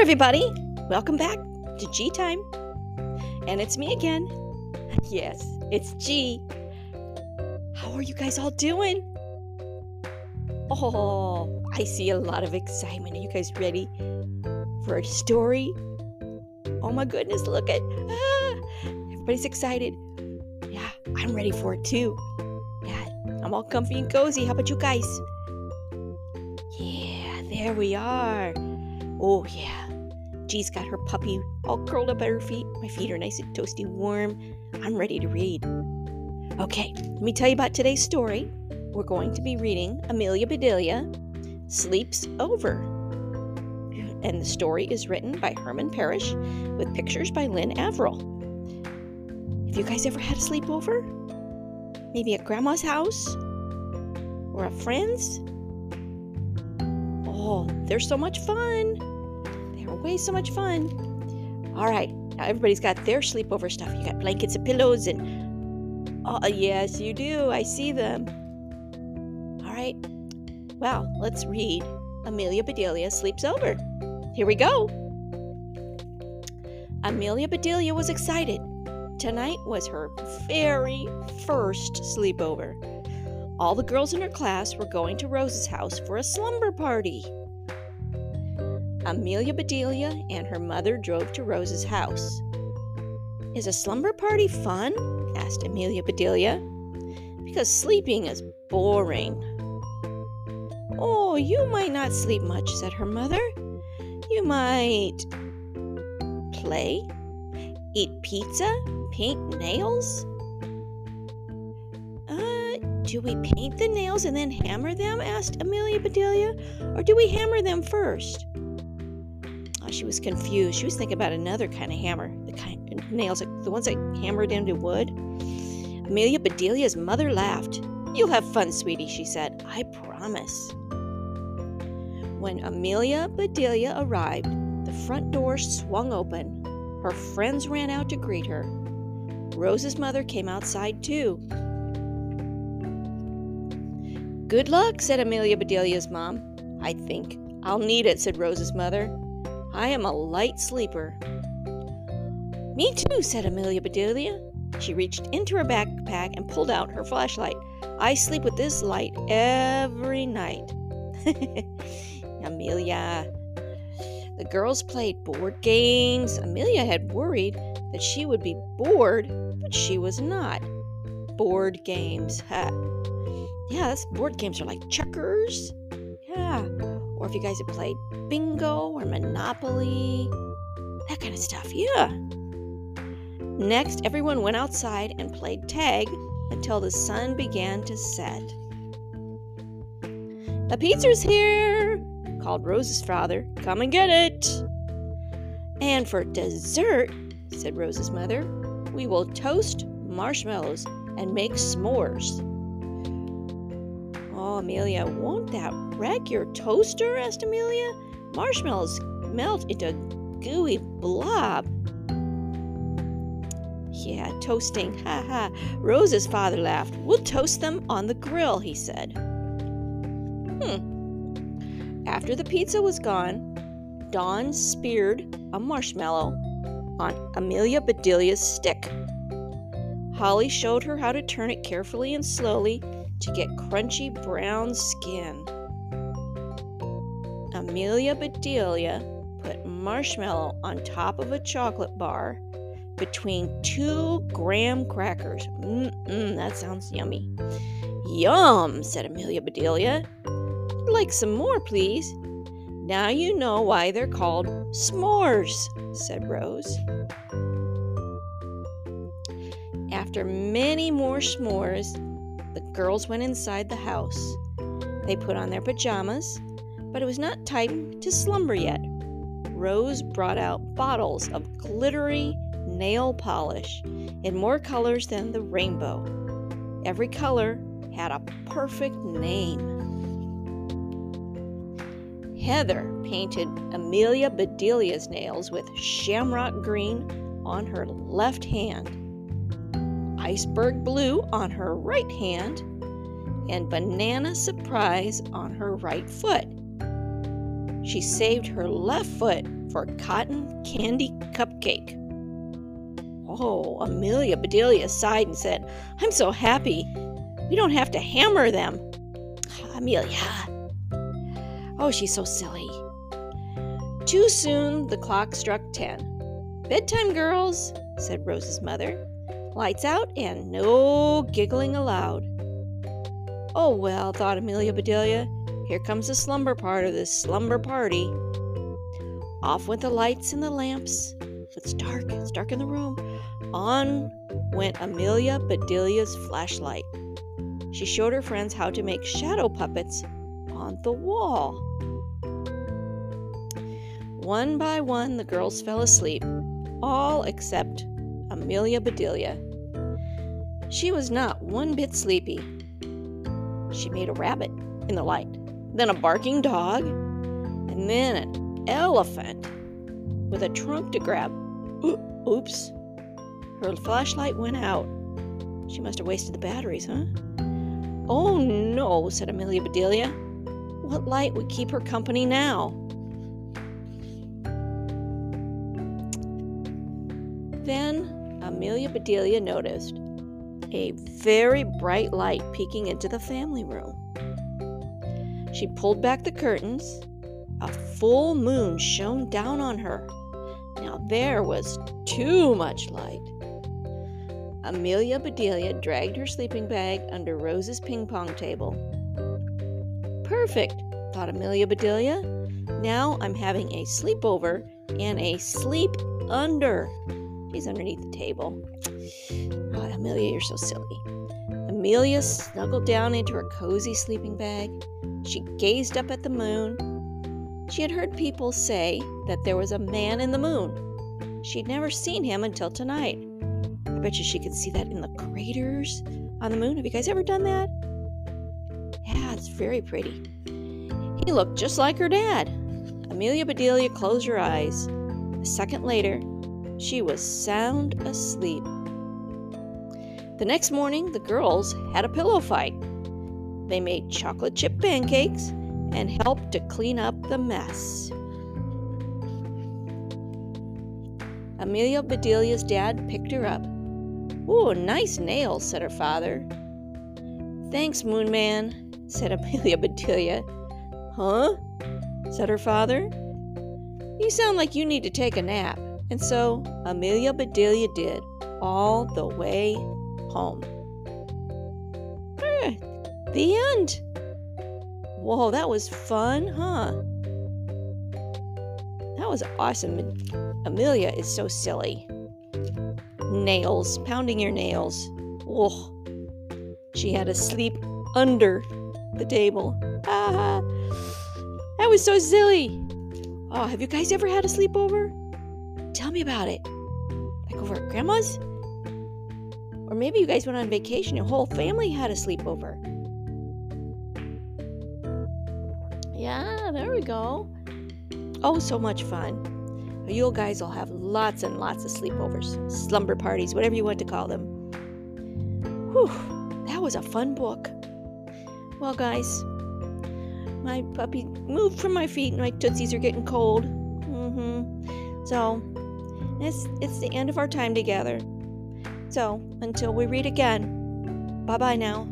everybody. Welcome back to G Time. And it's me again. Yes, it's G. How are you guys all doing? Oh, I see a lot of excitement. Are you guys ready for a story? Oh my goodness, look at ah, everybody's excited. Yeah, I'm ready for it too. Yeah, I'm all comfy and cozy. How about you guys? Yeah, there we are. Oh, yeah. G's got her puppy all curled up at her feet. My feet are nice and toasty warm. I'm ready to read. Okay, let me tell you about today's story. We're going to be reading Amelia Bedelia Sleeps Over. And the story is written by Herman Parish with pictures by Lynne Avril. Have you guys ever had a sleepover? Maybe at grandma's house? Or a friend's? Oh, they're so much fun. Way so much fun. All right, now everybody's got their sleepover stuff. You got blankets and pillows and oh, yes, you do. I see them. All right. Well, let's read Amelia Bedelia Sleeps Over. Here we go. Amelia Bedelia was excited. Tonight was her very first sleepover. All the girls in her class were going to Rose's house for a slumber party. Amelia Bedelia and her mother drove to Rose's house. Is a slumber party fun? asked Amelia Bedelia. Because sleeping is boring. Oh, you might not sleep much, said her mother. You might play, eat pizza, paint nails. Uh, do we paint the nails and then hammer them? asked Amelia Bedelia. Or do we hammer them first? She was confused. She was thinking about another kind of hammer, the kind of nails, the ones that hammered into wood. Amelia Bedelia's mother laughed. You'll have fun, sweetie, she said. I promise. When Amelia Bedelia arrived, the front door swung open. Her friends ran out to greet her. Rose's mother came outside too. Good luck, said Amelia Bedelia's mom. I think I'll need it, said Rose's mother. I am a light sleeper. Me too, said Amelia Bedelia. She reached into her backpack and pulled out her flashlight. I sleep with this light every night. Amelia. The girls played board games. Amelia had worried that she would be bored, but she was not. Board games. Yeah, that's, board games are like checkers. Yeah. Or if you guys have played bingo or Monopoly, that kind of stuff. Yeah. Next, everyone went outside and played tag until the sun began to set. The pizza's here, called Rose's father. Come and get it. And for dessert, said Rose's mother, we will toast marshmallows and make s'mores. Oh, Amelia, won't that wreck your toaster? asked Amelia. Marshmallows melt into a gooey blob. Yeah, toasting. Ha ha. Rose's father laughed. We'll toast them on the grill, he said. Hmm. After the pizza was gone, Dawn speared a marshmallow on Amelia Bedelia's stick. Holly showed her how to turn it carefully and slowly to get crunchy brown skin. Amelia Bedelia put marshmallow on top of a chocolate bar between two graham crackers. Mmm, that sounds yummy. Yum, said Amelia Bedelia. I'd like some more, please. Now you know why they're called s'mores, said Rose. After many more s'mores, girls went inside the house. They put on their pajamas, but it was not time to slumber yet. Rose brought out bottles of glittery nail polish in more colors than the rainbow. Every color had a perfect name. Heather painted Amelia Bedelia's nails with shamrock green on her left hand, iceberg blue on her right hand, and banana surprise on her right foot. She saved her left foot for cotton candy cupcake. Oh, Amelia Bedelia sighed and said, I'm so happy. We don't have to hammer them. Amelia. Oh, she's so silly. Too soon the clock struck ten. Bedtime, girls, said Rose's mother. Lights out and no giggling allowed. Oh, well, thought Amelia Bedelia, here comes the slumber part of this slumber party. Off went the lights and the lamps. It's dark, it's dark in the room. On went Amelia Bedelia's flashlight. She showed her friends how to make shadow puppets on the wall. One by one, the girls fell asleep, all except Amelia Bedelia. She was not one bit sleepy. She made a rabbit in the light, then a barking dog, and then an elephant with a trunk to grab. Oops. Her flashlight went out. She must have wasted the batteries, huh? Oh no, said Amelia Bedelia. What light would keep her company now? Then Amelia Bedelia noticed a very bright light peeking into the family room. She pulled back the curtains. A full moon shone down on her. Now there was too much light. Amelia Bedelia dragged her sleeping bag under Rose's ping pong table. Perfect, thought Amelia Bedelia. Now I'm having a sleepover and a sleep under. He's underneath the table. Oh, Amelia, you're so silly. Amelia snuggled down into her cozy sleeping bag. She gazed up at the moon. She had heard people say that there was a man in the moon. She'd never seen him until tonight. I bet you she could see that in the craters on the moon. Have you guys ever done that? Yeah, it's very pretty. He looked just like her dad. Amelia Bedelia closed her eyes. A second later, she was sound asleep. The next morning, the girls had a pillow fight. They made chocolate chip pancakes and helped to clean up the mess. Amelia Bedelia's dad picked her up. Ooh, nice nails, said her father. Thanks, Moon Man, said Amelia Bedelia. Huh? said her father. You sound like you need to take a nap. And so Amelia Bedelia did, all the way home. Eh, the end. Whoa, that was fun, huh? That was awesome. Amelia is so silly. Nails, pounding your nails. Whoa. She had to sleep under the table. Ah, that was so silly. Oh, have you guys ever had a sleepover? Me about it. Like over at grandma's? Or maybe you guys went on vacation, your whole family had a sleepover. Yeah, there we go. Oh, so much fun. You guys will have lots and lots of sleepovers, slumber parties, whatever you want to call them. Whew, that was a fun book. Well, guys, my puppy moved from my feet and my tootsies are getting cold. Mm-hmm. So, it's, it's the end of our time together. So, until we read again, bye bye now.